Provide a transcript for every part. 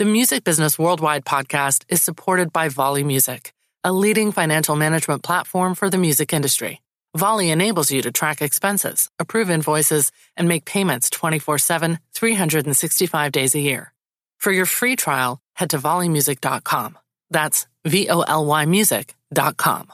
The Music Business Worldwide podcast is supported by Voly Music, a leading financial management platform for the music industry. Voly enables you to track expenses, approve invoices, and make payments 24 7, 365 days a year. For your free trial, head to volymusic.com. That's V O L Y music.com.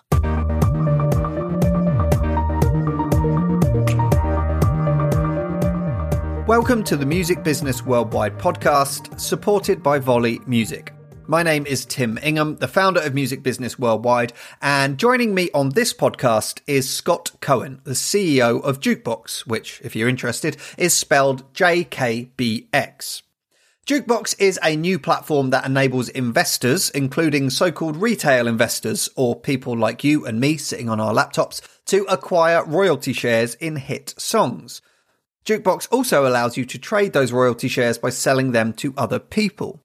Welcome to the Music Business Worldwide podcast, supported by Voly Music. My name is Tim Ingham, the founder of Music Business Worldwide, and joining me on this podcast is Scott Cohen, the CEO of Jukebox, which, if you're interested, is spelled JKBX. Jukebox is a new platform that enables investors, including so called retail investors or people like you and me sitting on our laptops, to acquire royalty shares in hit songs. Jukebox also allows you to trade those royalty shares by selling them to other people.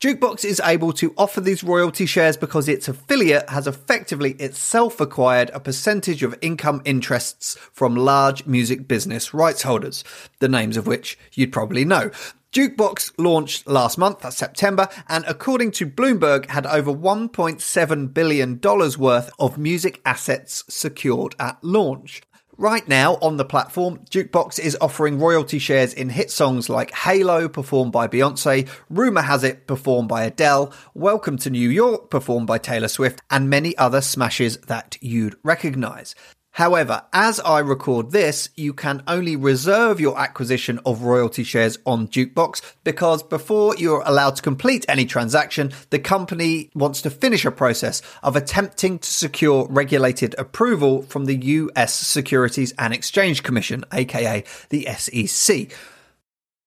Jukebox is able to offer these royalty shares because its affiliate has effectively itself acquired a percentage of income interests from large music business rights holders, the names of which you'd probably know. Jukebox launched last month, that's September, and according to Bloomberg, had over $1.7 billion worth of music assets secured at launch. Right now on the platform, Jukebox is offering royalty shares in hit songs like Halo, performed by Beyonce, Rumor Has It, performed by Adele, Welcome to New York, performed by Taylor Swift, and many other smashes that you'd recognize. However, as I record this, you can only reserve your acquisition of royalty shares on Jukebox because before you're allowed to complete any transaction, the company wants to finish a process of attempting to secure regulated approval from the US Securities and Exchange Commission, aka the SEC.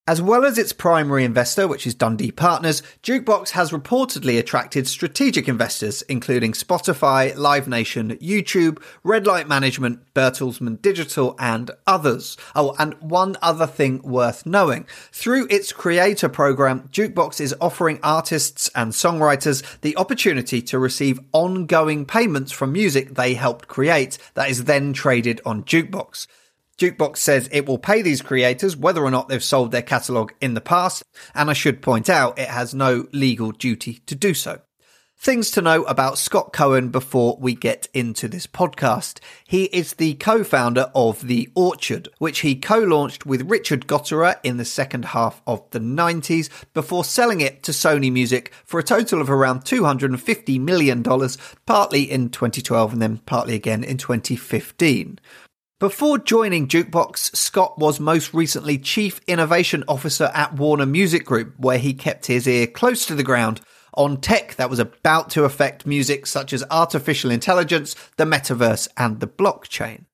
As well as its primary investor, which is Dundee Partners, Jukebox has reportedly attracted strategic investors, including Spotify, Live Nation, YouTube, Red Light Management, Bertelsmann Digital, and others. Oh, and one other thing worth knowing. Through its creator program, Jukebox is offering artists and songwriters the opportunity to receive ongoing payments from music they helped create that is then traded on Jukebox. Jukebox says it will pay these creators whether or not they've sold their catalogue in the past, and I should point out it has no legal duty to do so. Things to know about Scott Cohen before we get into this podcast. He is the co-founder of The Orchard, which he co-launched with Richard Gottehrer in the second half of the 90s before selling it to Sony Music for a total of around $250 million, partly in 2012 and then partly again in 2015. Before joining Jukebox, Scott was most recently Chief Innovation Officer at Warner Music Group, where he kept his ear close to the ground on tech that was about to affect music such as artificial intelligence, the metaverse, and the blockchain.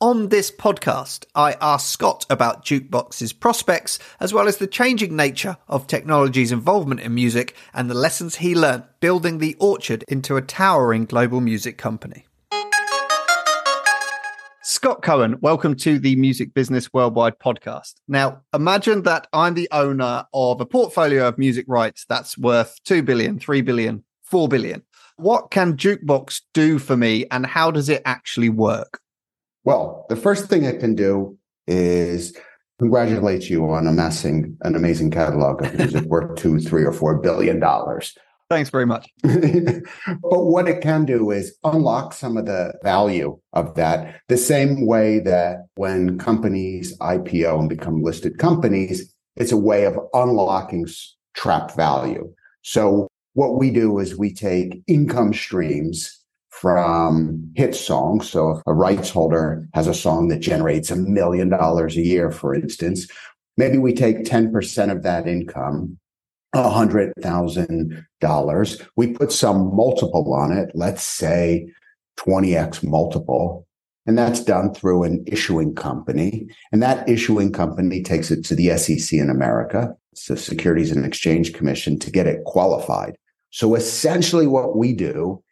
On this podcast, I asked Scott about Jukebox's prospects, as well as the changing nature of technology's involvement in music and the lessons he learnt building the Orchard into a towering global music company. Scott Cohen, welcome to the Music Business Worldwide podcast. Now, imagine that I'm the owner of a portfolio of music rights that's worth 2 billion, 3 billion, 4 billion. What can Jukebox do for me and how does it actually work? Well, the first thing it can do is congratulate you on amassing an amazing catalog of music worth two, three, or four billion dollars. Thanks very much. but what it can do is unlock some of the value of that, the same way that when companies IPO and become listed companies, it's a way of unlocking trapped value. So what we do is we take income streams from hit songs. So if a rights holder has a song that generates a million dollars a year, for instance, maybe we take 10% of that income $100,000. We put some multiple on it, let's say 20x multiple. And that's done through an issuing company. And that issuing company takes it to the SEC in America, the Securities and Exchange Commission, to get it qualified. So essentially, what we do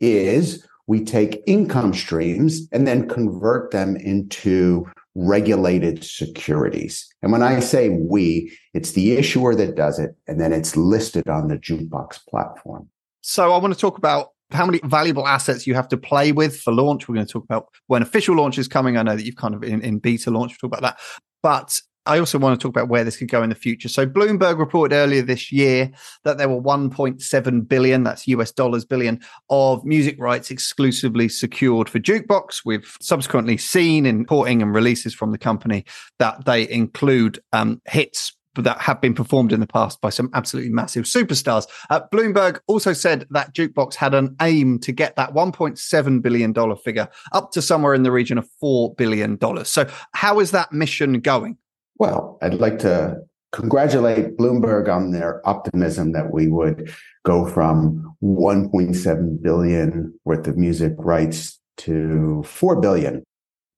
is we take income streams and then convert them into regulated securities. And when I say we, it's the issuer that does it, and then it's listed on the Jukebox platform. So I want to talk about how many valuable assets you have to play with for launch. We're going to talk about when official launch is coming. I know that you've kind of in, in beta launch, we'll talk about that. But I also want to talk about where this could go in the future. So Bloomberg reported earlier this year that there were 1.7 billion, that's US dollars billion, of music rights exclusively secured for Jukebox. We've subsequently seen in porting and releases from the company that they include um, hits that have been performed in the past by some absolutely massive superstars. Uh, Bloomberg also said that Jukebox had an aim to get that $1.7 billion figure up to somewhere in the region of $4 billion. So, how is that mission going? Well, I'd like to congratulate Bloomberg on their optimism that we would go from 1.7 billion worth of music rights to 4 billion.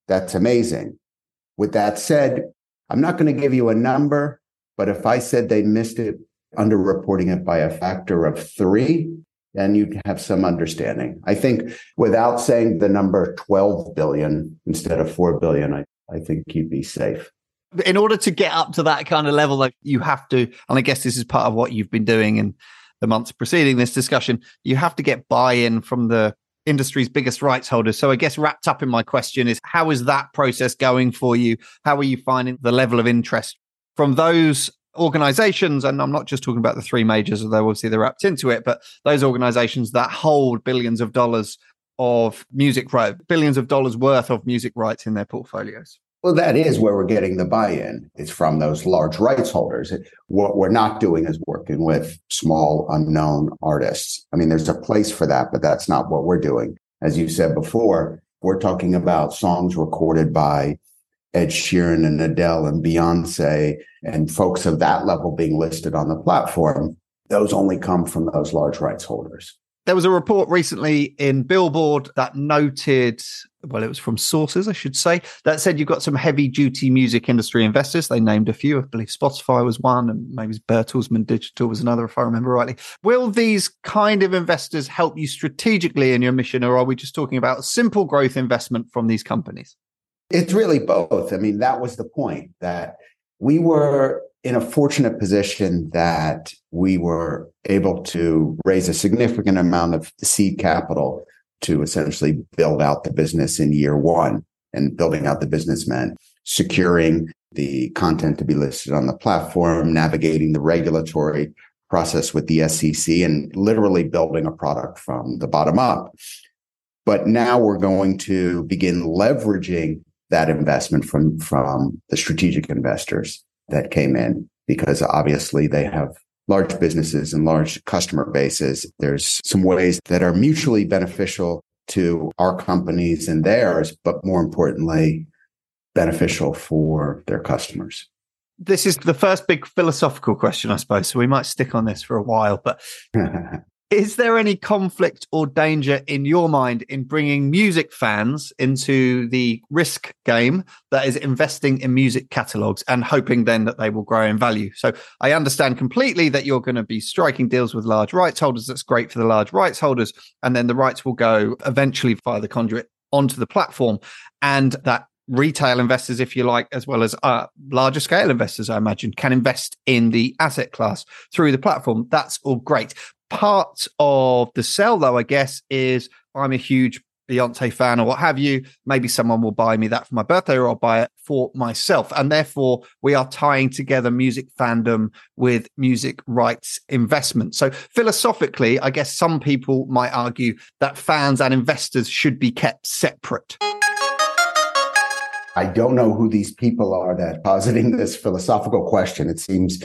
That's amazing. With that said, I'm not going to give you a number but if I said they missed it, underreporting it by a factor of three, then you'd have some understanding. I think without saying the number 12 billion instead of 4 billion, I, I think you'd be safe. In order to get up to that kind of level, like you have to, and I guess this is part of what you've been doing in the months preceding this discussion, you have to get buy-in from the industry's biggest rights holders. So I guess wrapped up in my question is how is that process going for you? How are you finding the level of interest from those organizations, and I'm not just talking about the three majors, although obviously they're wrapped into it, but those organizations that hold billions of dollars of music rights, billions of dollars worth of music rights in their portfolios. Well, that is where we're getting the buy in. It's from those large rights holders. What we're not doing is working with small, unknown artists. I mean, there's a place for that, but that's not what we're doing. As you said before, we're talking about songs recorded by Ed Sheeran and Adele and Beyonce and folks of that level being listed on the platform, those only come from those large rights holders. There was a report recently in Billboard that noted, well, it was from sources, I should say, that said you've got some heavy duty music industry investors. They named a few. I believe Spotify was one, and maybe Bertelsmann Digital was another, if I remember rightly. Will these kind of investors help you strategically in your mission, or are we just talking about simple growth investment from these companies? It's really both. I mean, that was the point that we were in a fortunate position that we were able to raise a significant amount of seed capital to essentially build out the business in year one and building out the business meant securing the content to be listed on the platform, navigating the regulatory process with the SEC and literally building a product from the bottom up. But now we're going to begin leveraging that investment from from the strategic investors that came in because obviously they have large businesses and large customer bases. There's some ways that are mutually beneficial to our companies and theirs but more importantly beneficial for their customers. This is the first big philosophical question i suppose so we might stick on this for a while but Is there any conflict or danger in your mind in bringing music fans into the risk game that is investing in music catalogs and hoping then that they will grow in value? So I understand completely that you're going to be striking deals with large rights holders. That's great for the large rights holders. And then the rights will go eventually via the conduit onto the platform. And that retail investors, if you like, as well as uh, larger scale investors, I imagine, can invest in the asset class through the platform. That's all great part of the sell, though, I guess, is I'm a huge Beyonce fan or what have you. Maybe someone will buy me that for my birthday or I'll buy it for myself. And therefore, we are tying together music fandom with music rights investment. So, philosophically, I guess some people might argue that fans and investors should be kept separate. I don't know who these people are that positing this philosophical question. It seems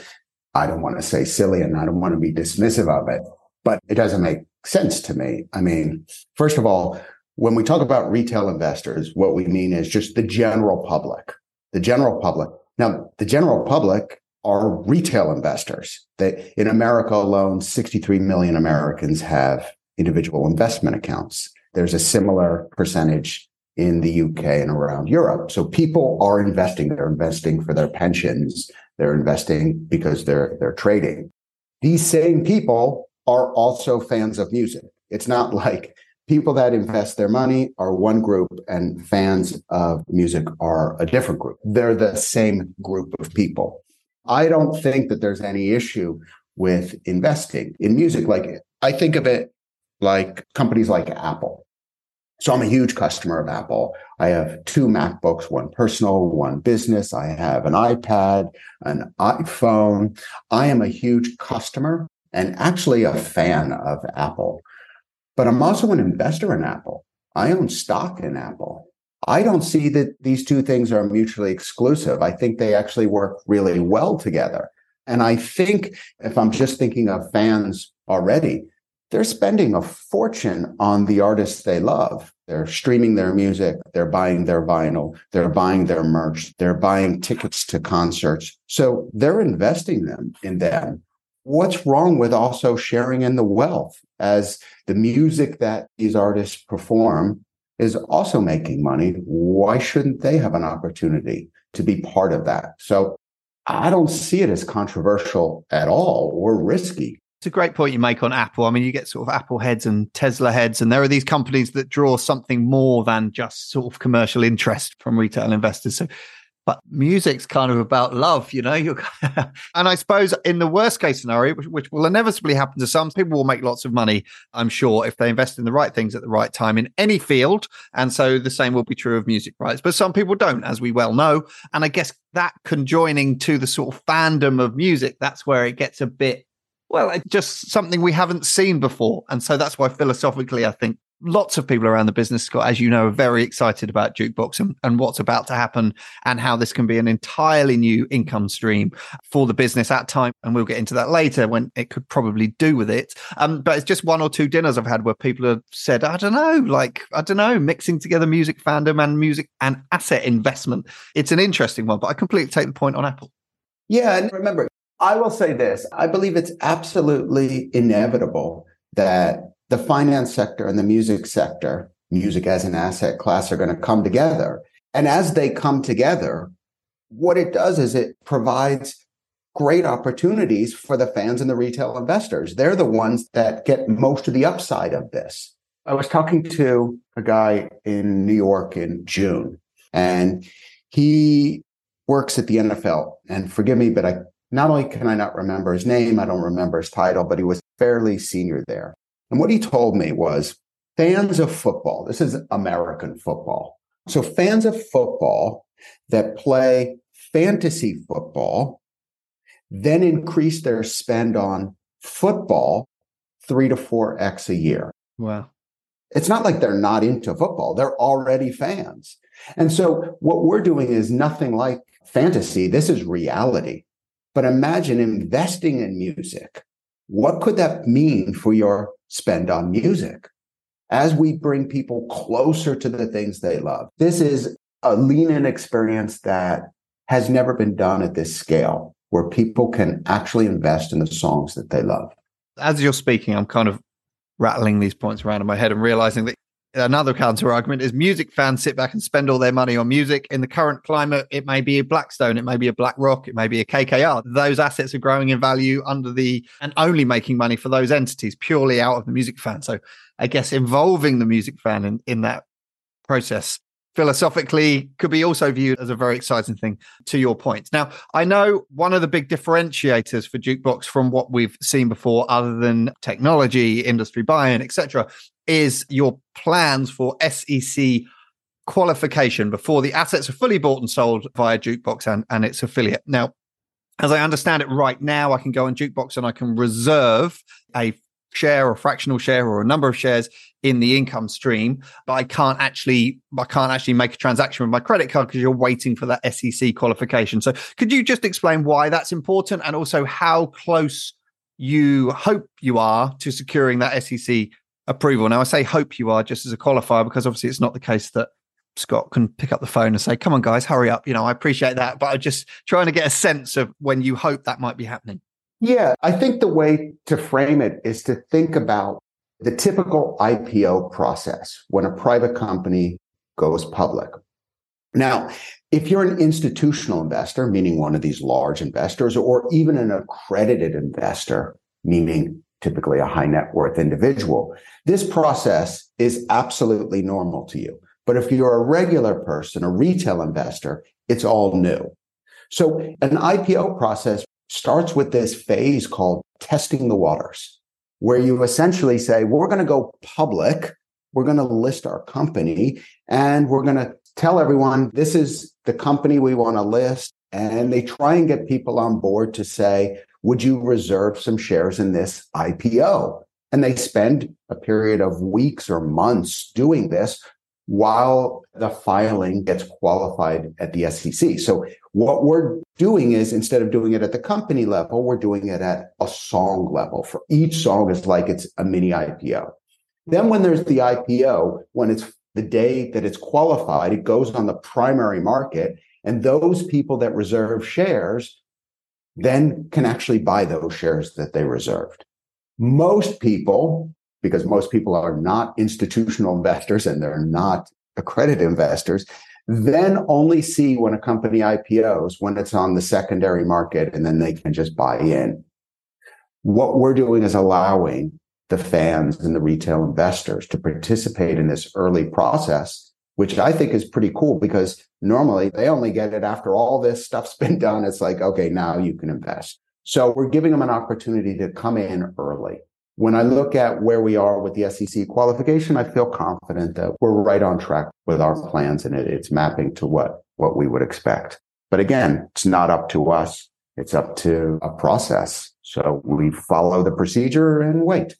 I don't want to say silly and I don't want to be dismissive of it, but it doesn't make sense to me. I mean, first of all, when we talk about retail investors, what we mean is just the general public, the general public. Now, the general public are retail investors. In America alone, 63 million Americans have individual investment accounts. There's a similar percentage in the UK and around Europe. So people are investing. They're investing for their pensions. They're investing because they're they're trading. These same people are also fans of music. It's not like people that invest their money are one group and fans of music are a different group. They're the same group of people. I don't think that there's any issue with investing in music. Like I think of it like companies like Apple. So I'm a huge customer of Apple. I have two MacBooks, one personal, one business. I have an iPad, an iPhone. I am a huge customer and actually a fan of Apple. But I'm also an investor in Apple. I own stock in Apple. I don't see that these two things are mutually exclusive. I think they actually work really well together. And I think if I'm just thinking of fans already, they're spending a fortune on the artists they love. They're streaming their music, they're buying their vinyl, they're buying their merch, they're buying tickets to concerts. So they're investing them in them. What's wrong with also sharing in the wealth as the music that these artists perform is also making money? Why shouldn't they have an opportunity to be part of that? So I don't see it as controversial at all or risky. It's a great point you make on Apple. I mean, you get sort of Apple heads and Tesla heads, and there are these companies that draw something more than just sort of commercial interest from retail investors. So but music's kind of about love, you know. and I suppose in the worst case scenario, which, which, will inevitably happen to some people, will make lots of money, I'm sure, if they invest in the right things at the right time in any field. And so the same will be true of music rights. But some people don't, as we well know. And I guess that conjoining to the sort of fandom of music, that's where it gets a bit well, just something we haven't seen before. And so that's why philosophically, I think lots of people around the business, Scott, as you know, are very excited about Jukebox and, and what's about to happen and how this can be an entirely new income stream for the business at time. And we'll get into that later when it could probably do with it. Um, but it's just one or two dinners I've had where people have said, I don't know, like, I don't know, mixing together music fandom and music and asset investment. It's an interesting one, but I completely take the point on Apple. Yeah. And remember, I will say this I believe it's absolutely inevitable that the finance sector and the music sector, music as an asset class, are going to come together. And as they come together, what it does is it provides great opportunities for the fans and the retail investors. They're the ones that get most of the upside of this. I was talking to a guy in New York in June, and he works at the NFL. And forgive me, but I not only can I not remember his name, I don't remember his title, but he was fairly senior there. And what he told me was fans of football, this is American football. So fans of football that play fantasy football then increase their spend on football three to four X a year. Wow. It's not like they're not into football. They're already fans. And so what we're doing is nothing like fantasy. This is reality. But imagine investing in music. What could that mean for your spend on music as we bring people closer to the things they love. This is a lean in experience that has never been done at this scale where people can actually invest in the songs that they love. As you're speaking, I'm kind of rattling these points around in my head and realizing that another counter argument is music fans sit back and spend all their money on music. In the current climate, it may be a Blackstone, it may be a BlackRock, it may be a KKR. Those assets are growing in value under the and only making money for those entities purely out of the music fan. So I guess involving the music fan in, in that process philosophically could be also viewed as a very exciting thing to your point. Now, I know one of the big differentiators for Jukebox from what we've seen before, other than technology, industry buy-in, etc., is your plans for SEC qualification before the assets are fully bought and sold via Jukebox and, and its affiliate. Now, as I understand it right now, I can go on Jukebox and I can reserve a share or fractional share or a number of shares in the income stream, but I can't actually I can't actually make a transaction with my credit card because you're waiting for that SEC qualification. So could you just explain why that's important and also how close you hope you are to securing that SEC approval. Now, I say hope you are just as a qualifier because obviously it's not the case that Scott can pick up the phone and say, come on, guys, hurry up. You know, I appreciate that. But I'm just trying to get a sense of when you hope that might be happening. Yeah, I think the way to frame it is to think about the typical IPO process when a private company goes public. Now, if you're an institutional investor, meaning one of these large investors, or even an accredited investor, meaning typically a high net worth individual. This process is absolutely normal to you. But if you're a regular person, a retail investor, it's all new. So an IPO process starts with this phase called testing the waters, where you essentially say, we're going to go public we're going to list our company and we're going to tell everyone this is the company we want to list. And they try and get people on board to say, would you reserve some shares in this IPO? And they spend a period of weeks or months doing this while the filing gets qualified at the SEC. So what we're doing is instead of doing it at the company level, we're doing it at a song level. For each song is like it's a mini IPO. Then when there's the IPO, when it's the day that it's qualified, it goes on the primary market. And those people that reserve shares then can actually buy those shares that they reserved. Most people, because most people are not institutional investors and they're not accredited investors, then only see when a company IPOs when it's on the secondary market and then they can just buy in. What we're doing is allowing the fans and the retail investors to participate in this early process, which I think is pretty cool because normally they only get it after all this stuff's been done. It's like, okay, now you can invest. So we're giving them an opportunity to come in early. When I look at where we are with the SEC qualification, I feel confident that we're right on track with our plans and it, it's mapping to what, what we would expect. But again, it's not up to us. It's up to a process. So we follow the procedure and wait.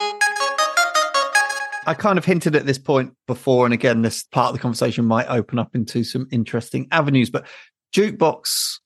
I kind of hinted at this point before, and again, this part of the conversation might open up into some interesting avenues. But Jukebox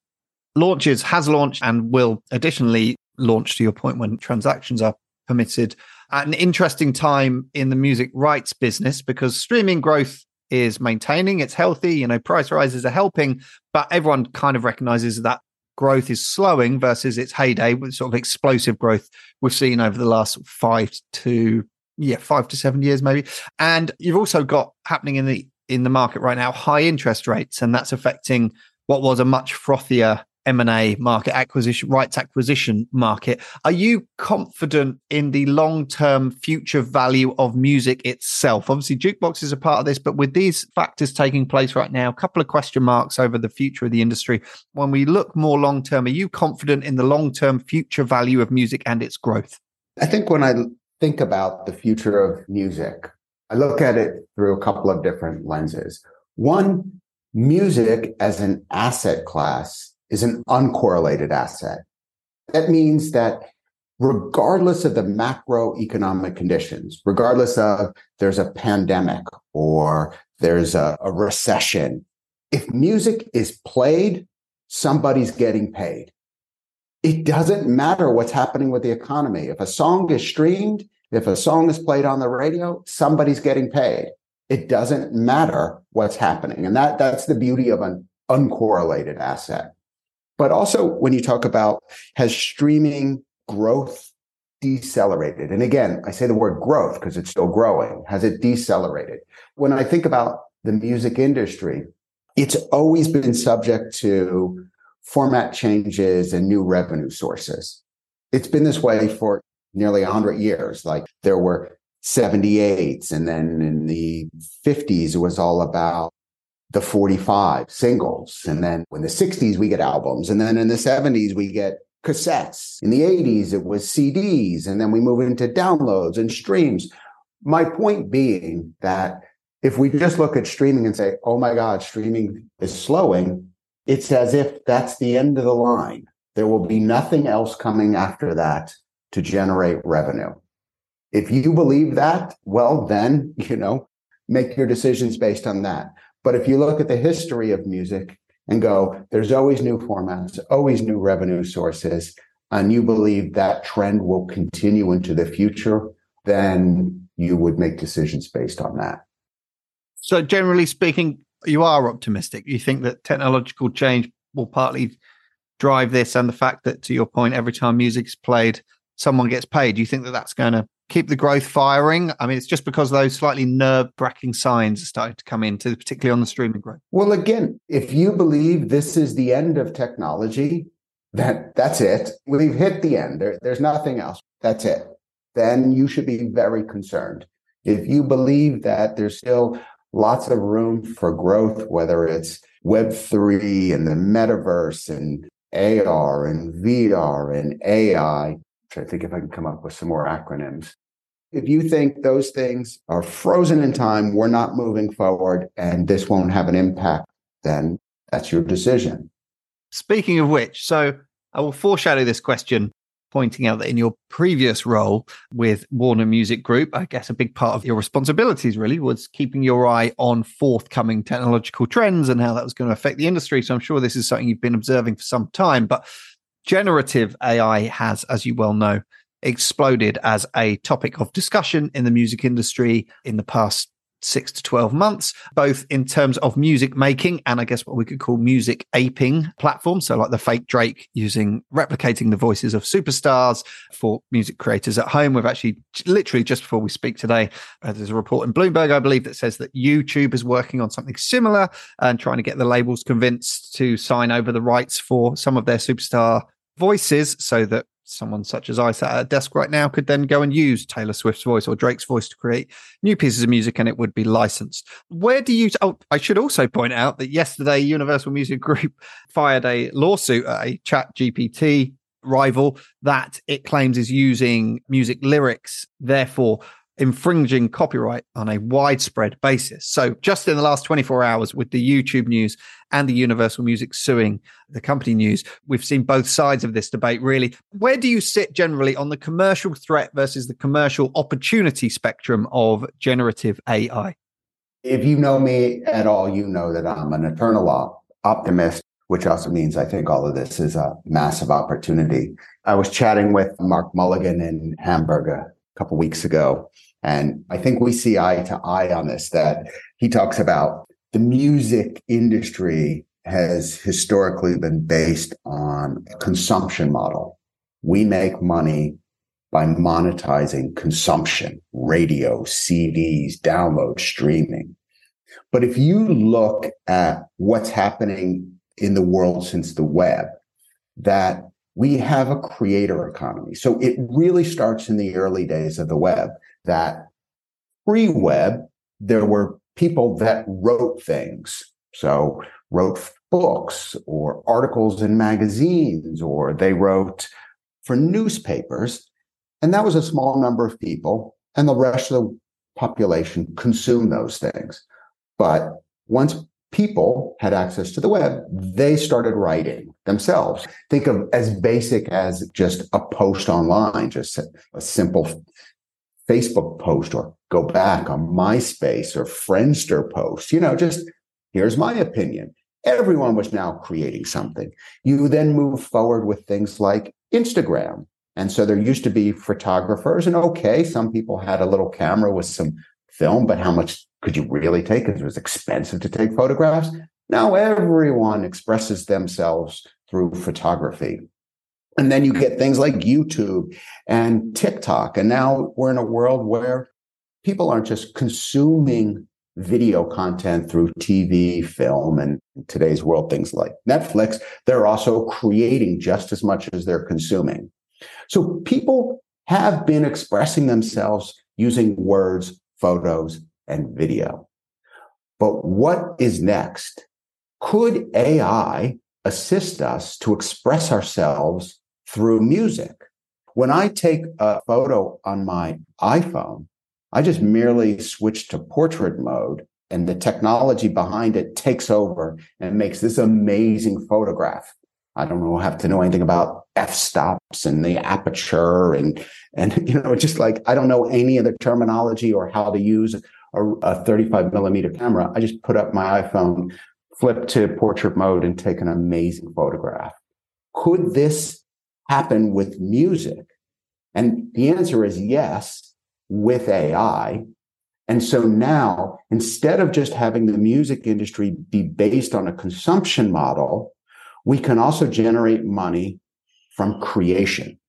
launches, has launched, and will additionally launch to your point when transactions are permitted at an interesting time in the music rights business because streaming growth is maintaining, it's healthy, you know, price rises are helping, but everyone kind of recognizes that growth is slowing versus its heyday with sort of explosive growth we've seen over the last five to yeah, five to seven years maybe. And you've also got happening in the in the market right now high interest rates, and that's affecting what was a much frothier M&A market acquisition rights acquisition market. Are you confident in the long-term future value of music itself? Obviously jukebox is a part of this, but with these factors taking place right now, a couple of question marks over the future of the industry. When we look more long-term, are you confident in the long-term future value of music and its growth? I think when I think about the future of music, I look at it through a couple of different lenses. One, music as an asset class is an uncorrelated asset. That means that regardless of the macroeconomic conditions, regardless of there's a pandemic or there's a, a recession, if music is played, somebody's getting paid. It doesn't matter what's happening with the economy. If a song is streamed, if a song is played on the radio, somebody's getting paid. It doesn't matter what's happening. And that, that's the beauty of an uncorrelated asset. But also when you talk about has streaming growth decelerated? And again, I say the word growth because it's still growing. Has it decelerated? When I think about the music industry, it's always been subject to format changes and new revenue sources. It's been this way for nearly 100 years. Like there were 78s, and then in the 50s, it was all about the 45 singles. And then in the 60s, we get albums. And then in the 70s, we get cassettes. In the 80s, it was CDs. And then we move into downloads and streams. My point being that if we just look at streaming and say, oh my God, streaming is slowing, it's as if that's the end of the line. There will be nothing else coming after that to generate revenue. If you believe that, well, then, you know, make your decisions based on that. But if you look at the history of music and go, there's always new formats, always new revenue sources, and you believe that trend will continue into the future, then you would make decisions based on that. So, generally speaking, you are optimistic. You think that technological change will partly drive this, and the fact that, to your point, every time music is played, someone gets paid. Do you think that that's going to keep the growth firing? I mean, it's just because those slightly nerve wracking signs are starting to come into, particularly on the streaming growth. Well, again, if you believe this is the end of technology, that that's it. We've hit the end. There, there's nothing else. That's it. Then you should be very concerned. If you believe that there's still lots of room for growth, whether it's Web3 and the metaverse and AR and VR and AI, try to think if I can come up with some more acronyms. If you think those things are frozen in time, we're not moving forward, and this won't have an impact, then that's your decision. Speaking of which, so I will foreshadow this question pointing out that in your previous role with Warner Music Group, I guess a big part of your responsibilities really was keeping your eye on forthcoming technological trends and how that was going to affect the industry. So I'm sure this is something you've been observing for some time, but generative AI has, as you well know, exploded as a topic of discussion in the music industry in the past six to 12 months, both in terms of music making and I guess what we could call music aping platforms. So, like the fake Drake using replicating the voices of superstars for music creators at home. We've actually literally just before we speak today, uh, there's a report in Bloomberg, I believe, that says that YouTube is working on something similar and trying to get the labels convinced to sign over the rights for some of their superstar voices so that someone such as I sat at a desk right now could then go and use Taylor Swift's voice or Drake's voice to create new pieces of music and it would be licensed. Where do you, oh, I should also point out that yesterday Universal Music Group fired a lawsuit at a chat GPT rival that it claims is using music lyrics, therefore infringing copyright on a widespread basis. So, just in the last 24 hours, with the YouTube news and the Universal Music suing the company news, we've seen both sides of this debate really. Where do you sit generally on the commercial threat versus the commercial opportunity spectrum of generative AI? If you know me at all, you know that I'm an eternal optimist, which also means I think all of this is a massive opportunity. I was chatting with Mark Mulligan in Hamburg a couple weeks ago, and I think we see eye to eye on this that he talks about the music industry has historically been based on a consumption model. We make money by monetizing consumption, radio, CDs, download, streaming. But if you look at what's happening in the world since the web, that we have a creator economy. So it really starts in the early days of the web that pre web, there were people that wrote things. So wrote books or articles in magazines, or they wrote for newspapers. And that was a small number of people. And the rest of the population consumed those things. But once people had access to the web, they started writing themselves. Think of as basic as just a post online, just a simple Facebook post or go back on MySpace or Friendster post, you know, just here's my opinion. Everyone was now creating something. You then move forward with things like Instagram. And so there used to be photographers, and okay, some people had a little camera with some film, but how much could you really take? Because it was expensive to take photographs. Now everyone expresses themselves through photography. And then you get things like YouTube and TikTok. And now we're in a world where people aren't just consuming video content through TV, film, and today's world, things like Netflix. They're also creating just as much as they're consuming. So people have been expressing themselves using words, photos, and video. But what is next? Could AI assist us to express ourselves through music. When I take a photo on my iPhone, I just merely switch to portrait mode and the technology behind it takes over and makes this amazing photograph. I don't know, have to know anything about f-stops and the aperture and, and, you know, just like, I don't know any of the terminology or how to use a, a 35 millimeter camera. I just put up my iPhone, flip to portrait mode and take an amazing photograph. Could this happen with music? And the answer is yes, with AI. And so now, instead of just having the music industry be based on a consumption model, we can also generate money from creation.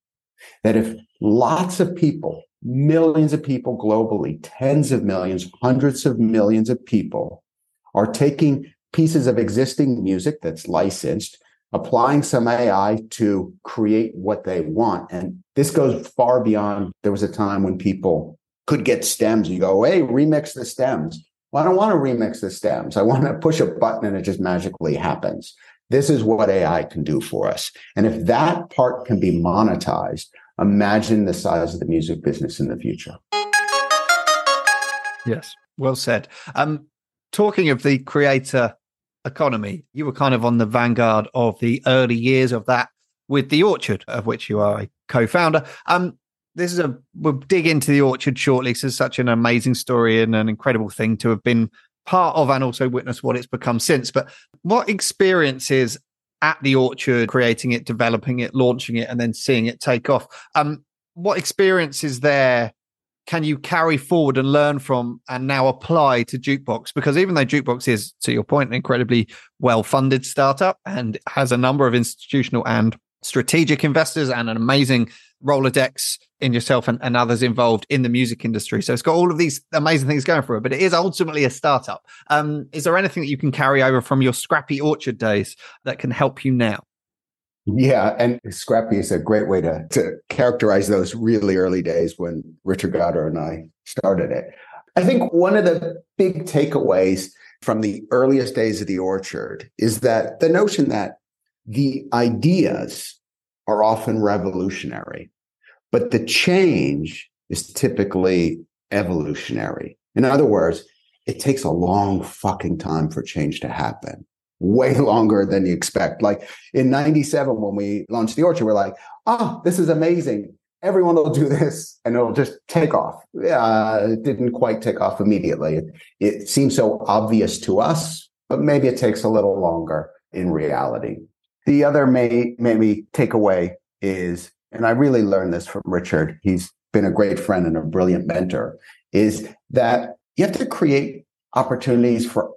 That if lots of people, millions of people globally, tens of millions, hundreds of millions of people are taking pieces of existing music that's licensed applying some AI to create what they want. And this goes far beyond there was a time when people could get stems. You go, hey, remix the stems. Well, I don't want to remix the stems. I want to push a button and it just magically happens. This is what AI can do for us. And if that part can be monetized, imagine the size of the music business in the future. Yes, well said. Um, talking of the creator economy, you were kind of on the vanguard of the early years of that with the Orchard, of which you are a co-founder. Um, this is a we'll dig into the Orchard shortly. This is such an amazing story and an incredible thing to have been part of, and also witness what it's become since. But what experiences at the Orchard, creating it, developing it, launching it, and then seeing it take off? Um, what experiences there can you carry forward and learn from and now apply to Jukebox? Because even though Jukebox is, to your point, an incredibly well funded startup and has a number of institutional and strategic investors and an amazing Rolodex in yourself and, and, others involved in the music industry. So it's got all of these amazing things going for it, but it is ultimately a startup. Um, is there anything that you can carry over from your scrappy orchard days that can help you now? Yeah, and scrappy is a great way to, to characterize those really early days when Richard Gottehrer and I started it. I think one of the big takeaways from the earliest days of the orchard is that the notion that the ideas are often revolutionary, but the change is typically evolutionary. In other words, it takes a long fucking time for change to happen way longer than you expect. Like in 97, when we launched the Orchard, we're like, oh, this is amazing. Everyone will do this and it'll just take off. Uh, it didn't quite take off immediately. It, it seems so obvious to us, but maybe it takes a little longer in reality. The other may, maybe takeaway is, and I really learned this from Richard, he's been a great friend and a brilliant mentor, is that you have to create opportunities for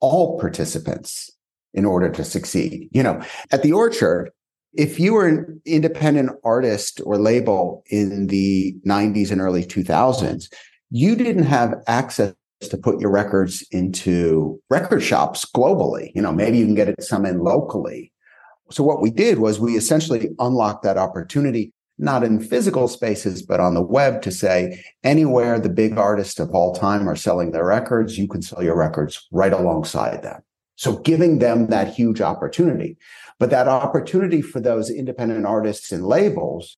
all participants in order to succeed. You know, at the Orchard, if you were an independent artist or label in the 90s and early 2000s, you didn't have access to put your records into record shops globally. You know, maybe you can get it some in locally. So what we did was we essentially unlocked that opportunity, not in physical spaces, but on the web to say anywhere the big artists of all time are selling their records, you can sell your records right alongside them. So giving them that huge opportunity. But that opportunity for those independent artists and labels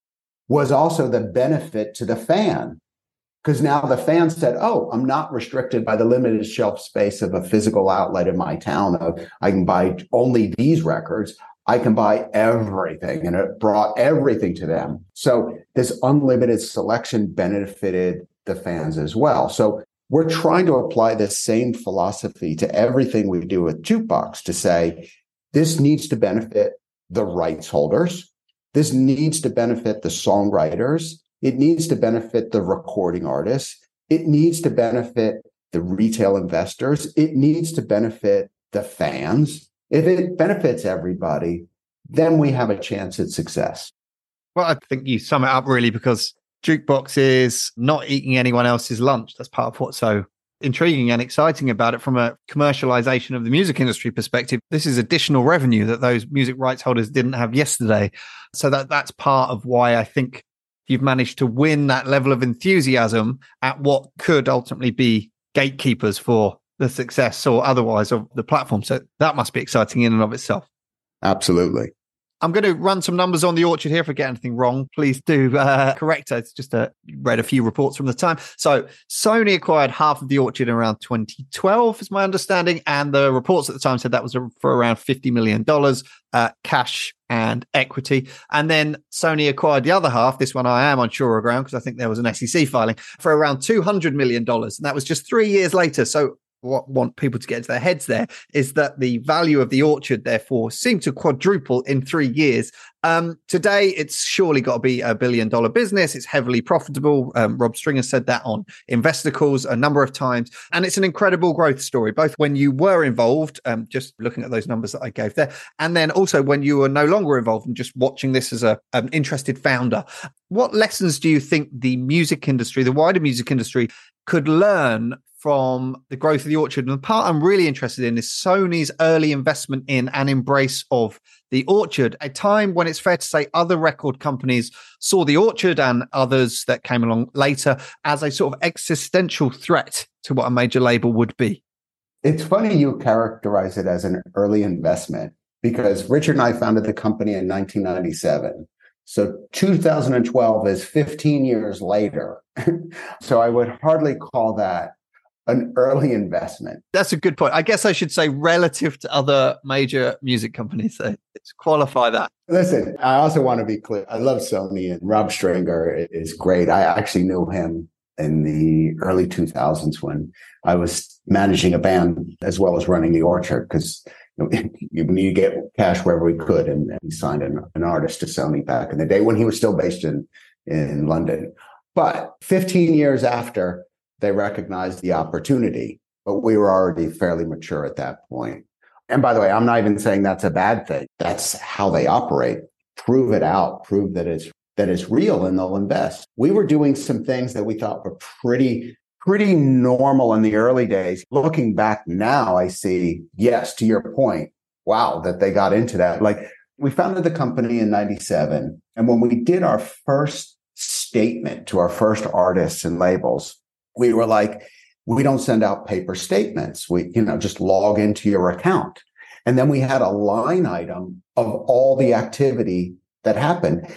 was also the benefit to the fan. Because now the fan said, Oh, I'm not restricted by the limited shelf space of a physical outlet in my town. Of I can buy only these records. I can buy everything. And it brought everything to them. So this unlimited selection benefited the fans as well. So we're trying to apply the same philosophy to everything we do with Jukebox to say, this needs to benefit the rights holders. This needs to benefit the songwriters. It needs to benefit the recording artists. It needs to benefit the retail investors. It needs to benefit the fans. If it benefits everybody, then we have a chance at success. Well, I think you sum it up really because jukebox is not eating anyone else's lunch. That's part of what's so intriguing and exciting about it from a commercialization of the music industry perspective. This is additional revenue that those music rights holders didn't have yesterday. So that that's part of why I think you've managed to win that level of enthusiasm at what could ultimately be gatekeepers for the success or otherwise of the platform. So that must be exciting in and of itself. Absolutely. I'm going to run some numbers on the orchard here. If I get anything wrong, please do uh, correct. It's just uh, read a few reports from the time. So Sony acquired half of the orchard around 2012, is my understanding, and the reports at the time said that was for around 50 million dollars uh, cash and equity. And then Sony acquired the other half. This one I am on sure ground because I think there was an SEC filing for around 200 million dollars, and that was just three years later. So what want people to get into their heads there is that the value of the orchard therefore seemed to quadruple in three years. Um, today it's surely got to be a billion dollar business. It's heavily profitable. Um, rob stringer said that on investor calls a number of times. And it's an incredible growth story both when you were involved um, just looking at those numbers that i gave there and then also when you were no longer involved and just watching this as a an interested founder. What lessons do you think the music industry the wider music industry could learn from the growth of the orchard. And the part I'm really interested in is Sony's early investment in and embrace of the orchard, a time when it's fair to say other record companies saw the orchard and others that came along later as a sort of existential threat to what a major label would be. It's funny you characterize it as an early investment because Richard and I founded the company in 1997. So 2012 is 15 years later. so I would hardly call that an early investment. That's a good point. I guess I should say relative to other major music companies. So let's qualify that. Listen, I also want to be clear. I love Sony and Rob Stringer is great. I actually knew him in the early 2000s when I was managing a band as well as running the orchard because you, know, you need to get cash wherever we could. And, and he signed an, an artist to Sony back in the day when he was still based in, in London. But 15 years after, they recognized the opportunity, but we were already fairly mature at that point. And by the way, I'm not even saying that's a bad thing. That's how they operate. Prove it out, prove that it's that it's real and they'll invest. We were doing some things that we thought were pretty, pretty normal in the early days. Looking back now, I see, yes, to your point, wow, that they got into that. Like we founded the company in 97. And when we did our first statement to our first artists and labels, we were like, we don't send out paper statements. We, you know, just log into your account. And then we had a line item of all the activity that happened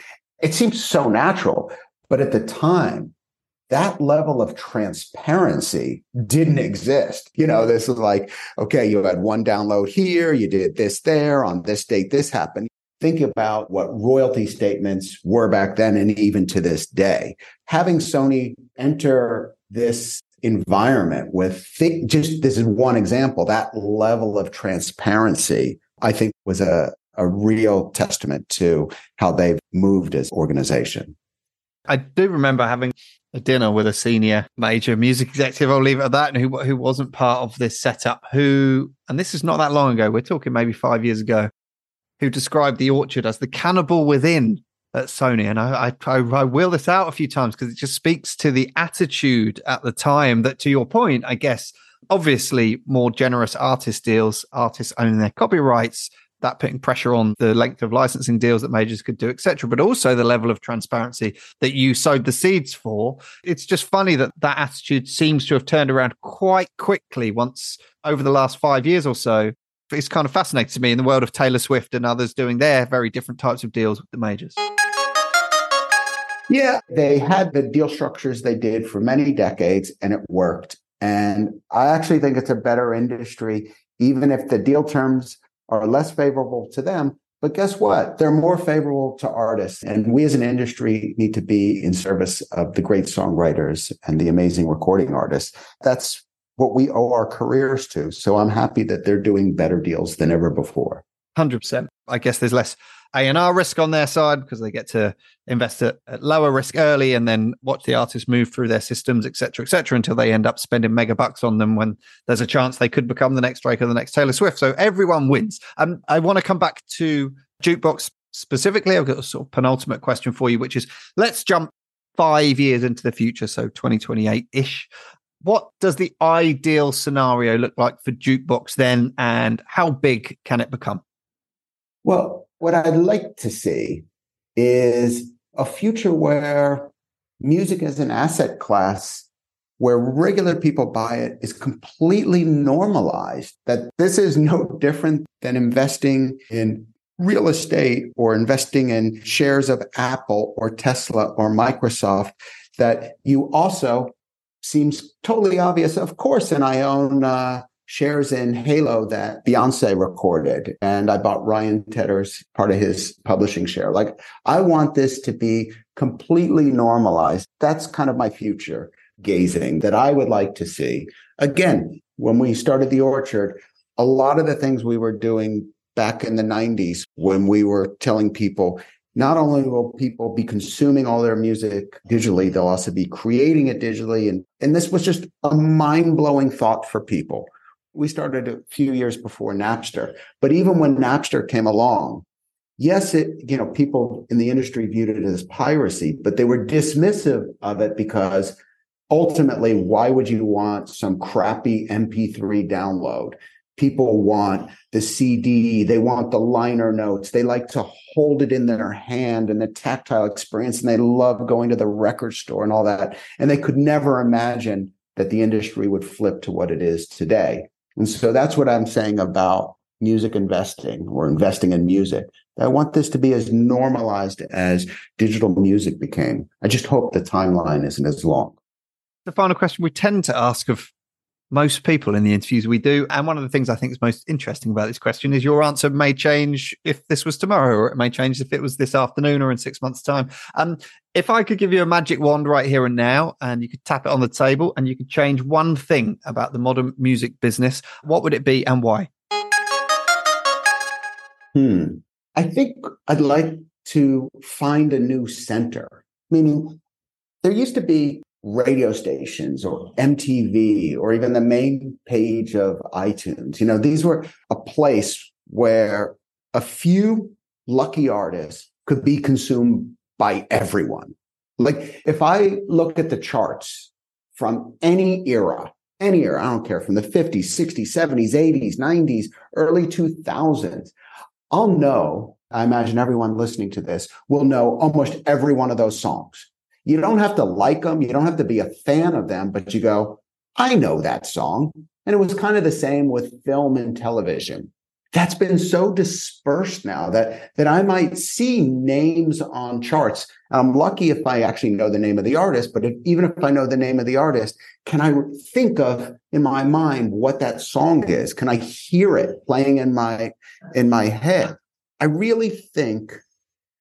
it seems so natural. But at the time, that level of transparency didn't exist. You know, this is like, okay, you had one download here, you did this there, on this date, this happened. Think about what royalty statements were back then and even to this day. Having Sony enter this environment with think, just this is one example, that level of transparency, I think was a, a real testament to how they've moved as organization. I do remember having a dinner with a senior major music executive. I'll leave it at that, who who wasn't part of this setup. Who, and this is not that long ago. We're talking maybe five years ago. Who described the orchard as the cannibal within at Sony? And I I, I, wheel this out a few times because it just speaks to the attitude at the time. That, to your point, I guess, obviously more generous artist deals, artists owning their copyrights that putting pressure on the length of licensing deals that majors could do, etc. But also the level of transparency that you sowed the seeds for. It's just funny that that attitude seems to have turned around quite quickly once over the last five years or so. It's kind of fascinating to me in the world of Taylor Swift and others doing their very different types of deals with the majors. Yeah, they had the deal structures they did for many decades and it worked. And I actually think it's a better industry, even if the deal terms are less favorable to them. But guess what? They're more favorable to artists. And we as an industry need to be in service of the great songwriters and the amazing recording artists. That's what we owe our careers to. So I'm happy that they're doing better deals than ever before. 100%. I guess there's less a&R risk on their side because they get to invest at, at, lower risk early and then watch the artists move through their systems, et cetera, et cetera, until they end up spending mega bucks on them when there's a chance they could become the next Drake or the next Taylor Swift. So everyone wins. Um, I want to come back to Jukebox specifically. I've got a sort of penultimate question for you, which is let's jump five years into the future, so 2028 ish. What does the ideal scenario look like for Jukebox then, and how big can it become? Well, what I'd like to see is a future where music as an asset class where regular people buy it is completely normalized that this is no different than investing in real estate or investing in shares of Apple or Tesla or Microsoft that you also seems totally obvious of course and I own uh, shares in Halo that Beyoncé recorded. And I bought Ryan Tedder's part of his publishing share. Like, I want this to be completely normalized. That's kind of my future gazing that I would like to see. Again, when we started the orchard, a lot of the things we were doing back in the 90s when we were telling people, not only will people be consuming all their music digitally, they'll also be creating it digitally. And, and this was just a mind blowing thought for people we started a few years before Napster. But even when Napster came along, yes, it, you know, people in the industry viewed it as piracy, but they were dismissive of it because ultimately, why would you want some crappy MP3 download? People want the CD, they want the liner notes, they like to hold it in their hand and the tactile experience, and they love going to the record store and all that. And they could never imagine that the industry would flip to what it is today. And so that's what I'm saying about music investing or investing in music. I want this to be as normalized as digital music became. I just hope the timeline isn't as long. The final question we tend to ask of most people in the interviews we do. And one of the things I think is most interesting about this question is your answer may change if this was tomorrow, or it may change if it was this afternoon or in six months' time. Um, if I could give you a magic wand right here and now, and you could tap it on the table and you could change one thing about the modern music business, what would it be and why? Hmm. I think I'd like to find a new center, meaning there used to be radio stations or MTV or even the main page of iTunes. You know, these were a place where a few lucky artists could be consumed by everyone. Like if I look at the charts from any era, any era, I don't care from the 50s, 60s, 70s, 80s, 90s, early 2000s, I'll know, I imagine everyone listening to this will know almost every one of those songs. You don't have to like them. You don't have to be a fan of them, but you go, I know that song. And it was kind of the same with film and television. That's been so dispersed now that, that I might see names on charts. I'm lucky if I actually know the name of the artist, but if, even if I know the name of the artist, can I think of in my mind what that song is? Can I hear it playing in my, in my head? I really think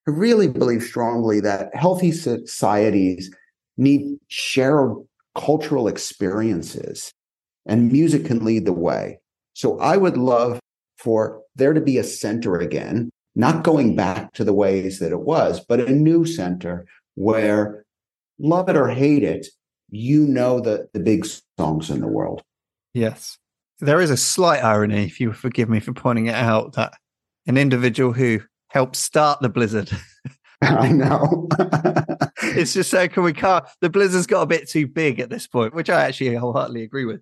I really believe strongly that healthy societies need shared cultural experiences and music can lead the way. So I would love for there to be a center again, not going back to the ways that it was, but a new center where love it or hate it, you know the, the big songs in the world. Yes. There is a slight irony, if you forgive me for pointing it out, that an individual who help start the blizzard. I know. it's just so can we can't the blizzard's got a bit too big at this point, which I actually wholeheartedly agree with.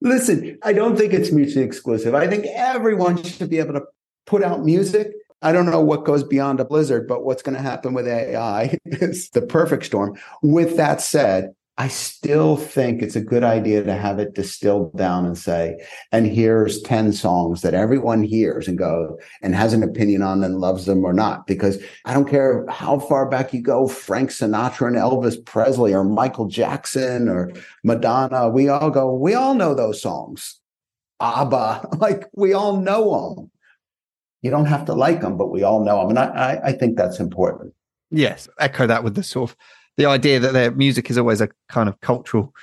Listen, I don't think it's mutually exclusive. I think everyone should be able to put out music. I don't know what goes beyond a blizzard, but what's going to happen with AI is the perfect storm. With that said, I still think it's a good idea to have it distilled down and say, and here's 10 songs that everyone hears and goes and has an opinion on and loves them or not. Because I don't care how far back you go, Frank Sinatra and Elvis Presley or Michael Jackson or Madonna, we all go, we all know those songs. ABBA, like we all know them. You don't have to like them, but we all know them. And I, I, I think that's important. Yes, echo that with the sort of the idea that their music is always a kind of cultural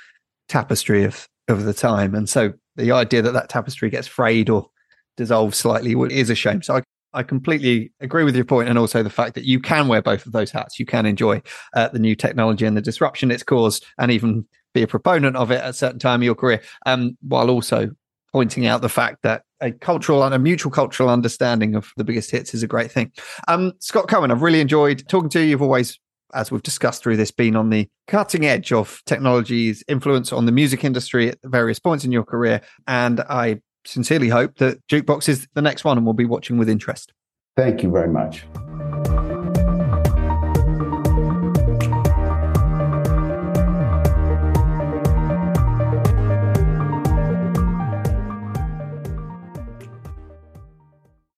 tapestry of of the time, and so the idea that that tapestry gets frayed or dissolved slightly is a shame. So I, I completely agree with your point, and also the fact that you can wear both of those hats. You can enjoy uh, the new technology and the disruption it's caused, and even be a proponent of it at a certain time of your career, um, while also pointing out the fact that a cultural and a mutual cultural understanding of the biggest hits is a great thing. Um, Scott Cohen, I've really enjoyed talking to you. You've always as we've discussed through this, been on the cutting edge of technology's influence on the music industry at various points in your career. And I sincerely hope that Jukebox is the next one and we'll be watching with interest. Thank you very much.